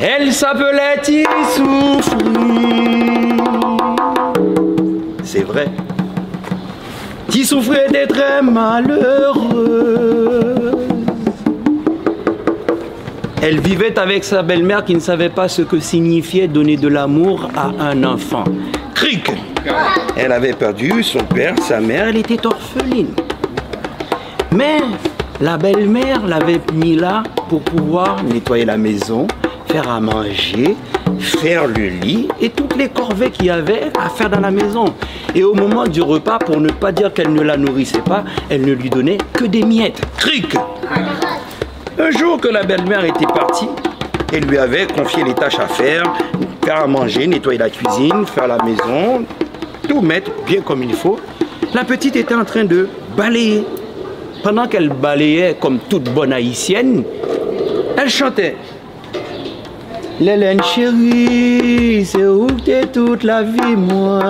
Elle s'appelait Tissoufri. C'est vrai. Tissoufri était très malheureux. Elle vivait avec sa belle-mère qui ne savait pas ce que signifiait donner de l'amour à un enfant. Cric Elle avait perdu son père, sa mère, elle était orpheline. Mais la belle-mère l'avait mis là pour pouvoir nettoyer la maison, faire à manger, faire le lit et toutes les corvées qu'il y avait à faire dans la maison. Et au moment du repas, pour ne pas dire qu'elle ne la nourrissait pas, elle ne lui donnait que des miettes. Cric Un jour que la belle-mère était partie, elle lui avait confié les tâches à faire, faire à manger, nettoyer la cuisine, faire la maison, tout mettre bien comme il faut. La petite était en train de balayer pendant qu'elle balayait comme toute bonne haïtienne, elle chantait. L'Hélène chérie, c'est où t'es toute la vie, moi?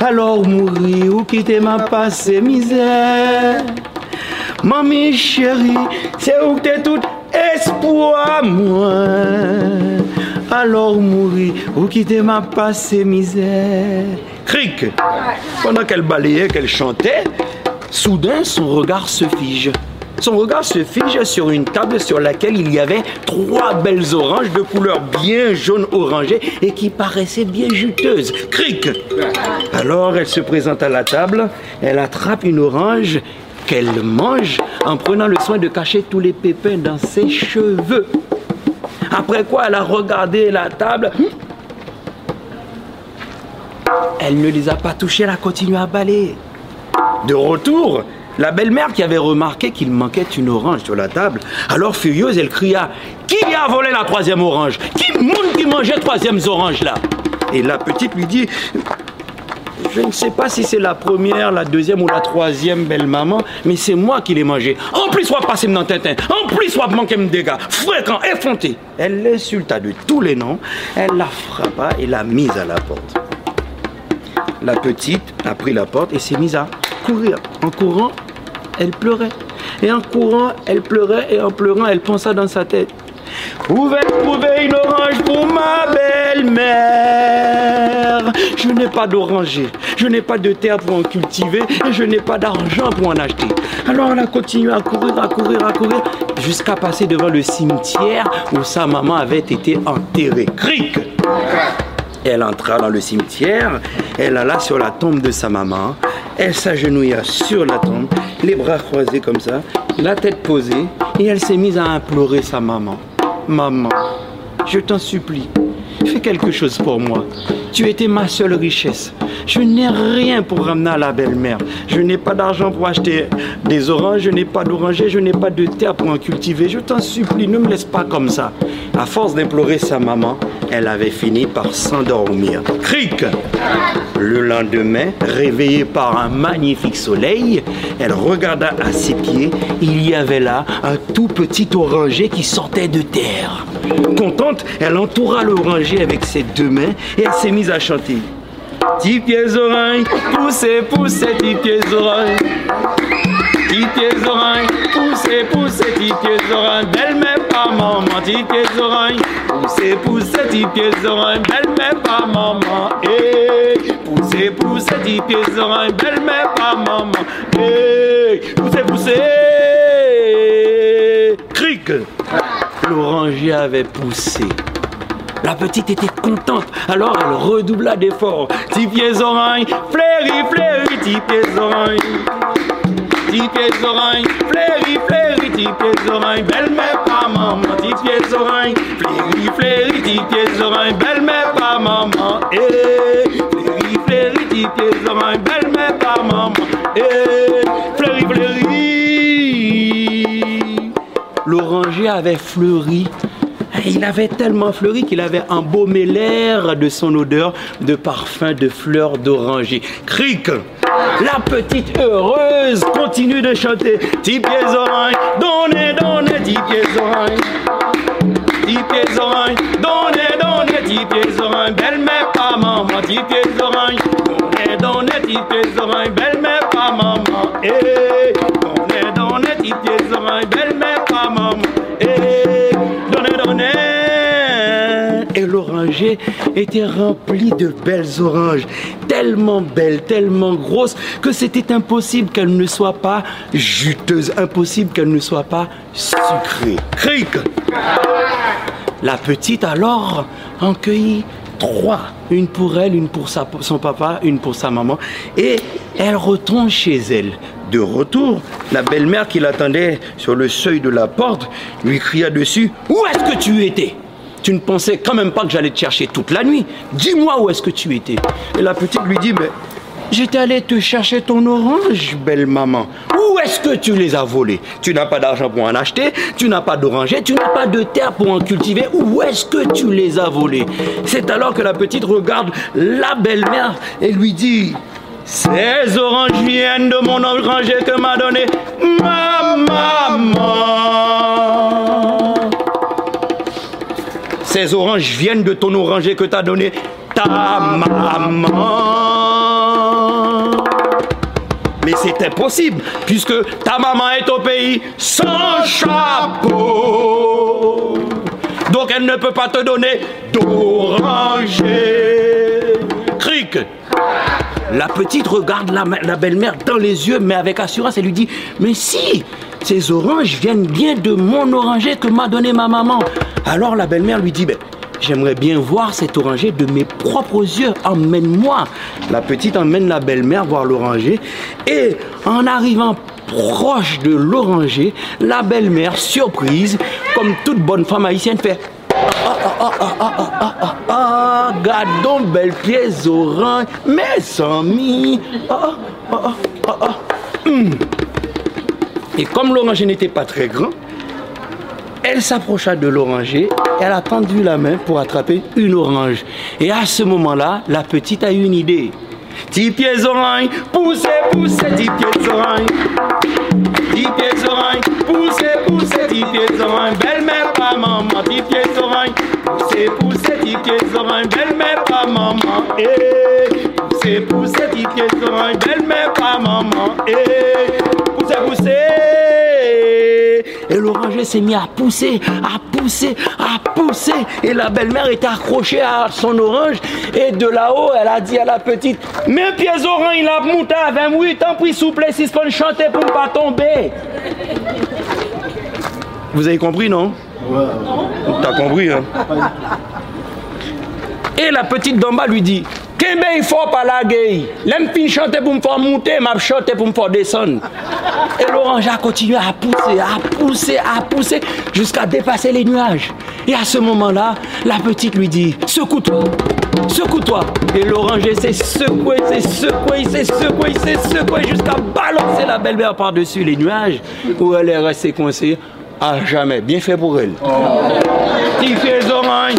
Alors mourir ou quitter ma passé misère. Mamie chérie, c'est où t'es toute espoir, moi? Alors mourir ou quitter ma passé misère. Cric! Pendant qu'elle balayait, qu'elle chantait, Soudain, son regard se fige. Son regard se fige sur une table sur laquelle il y avait trois belles oranges de couleur bien jaune orangée et qui paraissaient bien juteuses. Cric Alors elle se présente à la table, elle attrape une orange qu'elle mange en prenant le soin de cacher tous les pépins dans ses cheveux. Après quoi, elle a regardé la table. Elle ne les a pas touchés, elle a continué à balayer. De retour, la belle-mère qui avait remarqué qu'il manquait une orange sur la table, alors furieuse, elle cria Qui a volé la troisième orange? Qui monde qui mangeait troisième orange là? Et la petite lui dit je ne sais pas si c'est la première, la deuxième ou la troisième belle-maman, mais c'est moi qui l'ai mangé. En plus, soit passé dans Tintin. En plus, soit manqué de dégâts. Fréquent, effronté. Elle l'insulta de tous les noms. Elle la frappa et l'a mise à la porte. La petite a pris la porte et s'est mise à courir. En courant, elle pleurait. Et en courant, elle pleurait. Et en pleurant, elle pensa dans sa tête. Où vais trouver une orange pour ma belle-mère Je n'ai pas d'oranger, je n'ai pas de terre pour en cultiver et je n'ai pas d'argent pour en acheter. Alors elle a continué à courir, à courir, à courir jusqu'à passer devant le cimetière où sa maman avait été enterrée. Cric Elle entra dans le cimetière, elle alla sur la tombe de sa maman, elle s'agenouilla sur la tombe, les bras croisés comme ça, la tête posée, et elle s'est mise à implorer sa maman. Maman, je t'en supplie, fais quelque chose pour moi. Tu étais ma seule richesse. Je n'ai rien pour ramener à la belle-mère. Je n'ai pas d'argent pour acheter des oranges, je n'ai pas d'oranger, je n'ai pas de terre pour en cultiver. Je t'en supplie, ne me laisse pas comme ça. À force d'implorer sa maman, elle avait fini par s'endormir. Cric Le lendemain, réveillée par un magnifique soleil, elle regarda à ses pieds. Il y avait là un tout petit oranger qui sortait de terre. Contente, elle entoura l'oranger avec ses deux mains et elle s'est mise à chanter. Pieds poussez, poussez, pieds poussez, poussez, pieds maman, dix pieds oreilles. Poussez, poussez, dix pieds oreilles. Belle mais pas maman. Eh, poussez, poussez, dix pieds oreilles. Belle mais pas maman. Eh, poussez, poussez. Cric. L'oranger avait poussé. La petite était contente, alors elle redoubla d'efforts. Dix pieds oreilles, fleuris, fleuris, dix pieds oreilles. Dix pieds oreilles, fleuris, fleuris, dix pieds oreilles. Belle mais pas maman, dix pieds oreilles. Fleuris, fleuris, dix pieds oreilles. Belle mais pas maman. Eh, fleuris, fleuris, dix pieds oreilles. Belle mais pas maman. Eh, fleuris, fleuris. L'oranger avait fleuri il avait tellement fleuri qu'il avait embaumé l'air de son odeur de parfum de fleurs d'oranger. Cric La petite heureuse continue de chanter. Dix pieds oreilles, donnez, donnez, dix pieds oreilles. Dix pieds oreilles, donnez, donnez, dix pieds oreilles. Belle mais pas maman, dix pieds oreilles. Donnez, donnez, dix pieds oreilles. Belle mais pas maman. Eh, donnez, donnez, dix pieds oreilles. Belle mais pas maman. Était rempli de belles oranges, tellement belles, tellement grosses, que c'était impossible qu'elles ne soient pas juteuses, impossible qu'elles ne soient pas sucrées. Cric La petite alors en cueillit trois. Une pour elle, une pour son papa, une pour sa maman. Et elle retourne chez elle. De retour, la belle-mère qui l'attendait sur le seuil de la porte lui cria dessus Où est-ce que tu étais? Tu ne pensais quand même pas que j'allais te chercher toute la nuit. Dis-moi où est-ce que tu étais. Et la petite lui dit Mais J'étais allé te chercher ton orange, belle maman. Où est-ce que tu les as volés? Tu n'as pas d'argent pour en acheter, tu n'as pas d'oranger, tu n'as pas de terre pour en cultiver. Où est-ce que tu les as volés? C'est alors que la petite regarde la belle-mère et lui dit Ces oranges viennent de mon oranger que m'a donné ma Ces oranges viennent de ton oranger que t'a donné ta maman. Mais c'est impossible, puisque ta maman est au pays sans chapeau. Donc elle ne peut pas te donner d'oranger. Cric La petite regarde la, la belle-mère dans les yeux, mais avec assurance, elle lui dit Mais si ces oranges viennent bien de mon oranger que m'a donné ma maman. Alors la belle-mère lui dit ben, J'aimerais bien voir cet oranger de mes propres yeux. Emmène-moi. La petite emmène la belle-mère voir l'oranger. Et en arrivant proche de l'oranger, la belle-mère, surprise, comme toute bonne femme haïtienne, fait ah, ah, ah, ah, ah, ah, ah, gardons belle pièce orange, mes amis. Ah, ah, ah, ah, Et comme l'oranger n'était pas très grand, elle s'approcha de l'oranger, elle a tendu la main pour attraper une orange. Et à ce moment-là, la petite a eu une idée. Dix pieds orange, poussez, poussez, dix pieds orange. Dix pieds orange, poussez, poussez, dix pieds orange. Belle-mère, pas maman, dix pieds orange. Poussez, poussez, dix pieds orange. Belle-mère, pas maman, eh. Poussez, poussez, dix pieds orange. Belle-mère, pas maman, eh. Poussez, poussez. L'oranger s'est mis à pousser, à pousser, à pousser. Et la belle-mère était accrochée à son orange. Et de là-haut, elle a dit à la petite Mes pieds orange, il a monté à 28 ans, puis souple, si je chanter pour ne pas tomber. Vous avez compris, non? Ouais. T'as compris, hein? Et la petite d'en bas lui dit Kembe il faut pas la gay. L'aime fin chanter pour me faire monter, m'a chanter pour me faire descendre. Et l'orange a continué à pousser, à pousser, à pousser, jusqu'à dépasser les nuages. Et à ce moment-là, la petite lui dit, secoue-toi, secoue-toi. Et l'oranger s'est secoué, s'est secoué, s'est secoué, s'est secoué, jusqu'à balancer la belle-mère par-dessus les nuages, où elle est restée coincée à jamais. Bien fait pour elle. Oh. poussez,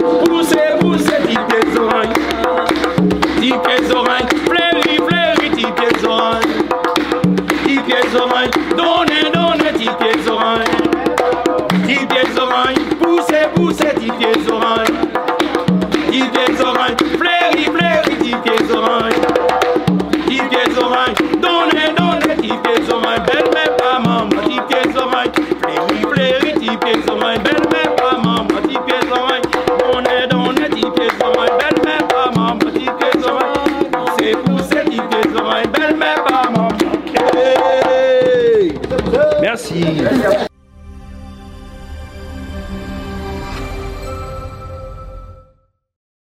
Oranges, donnez, donnez, oranges. Dix pieds oranges, poussez, poussez, dix pieds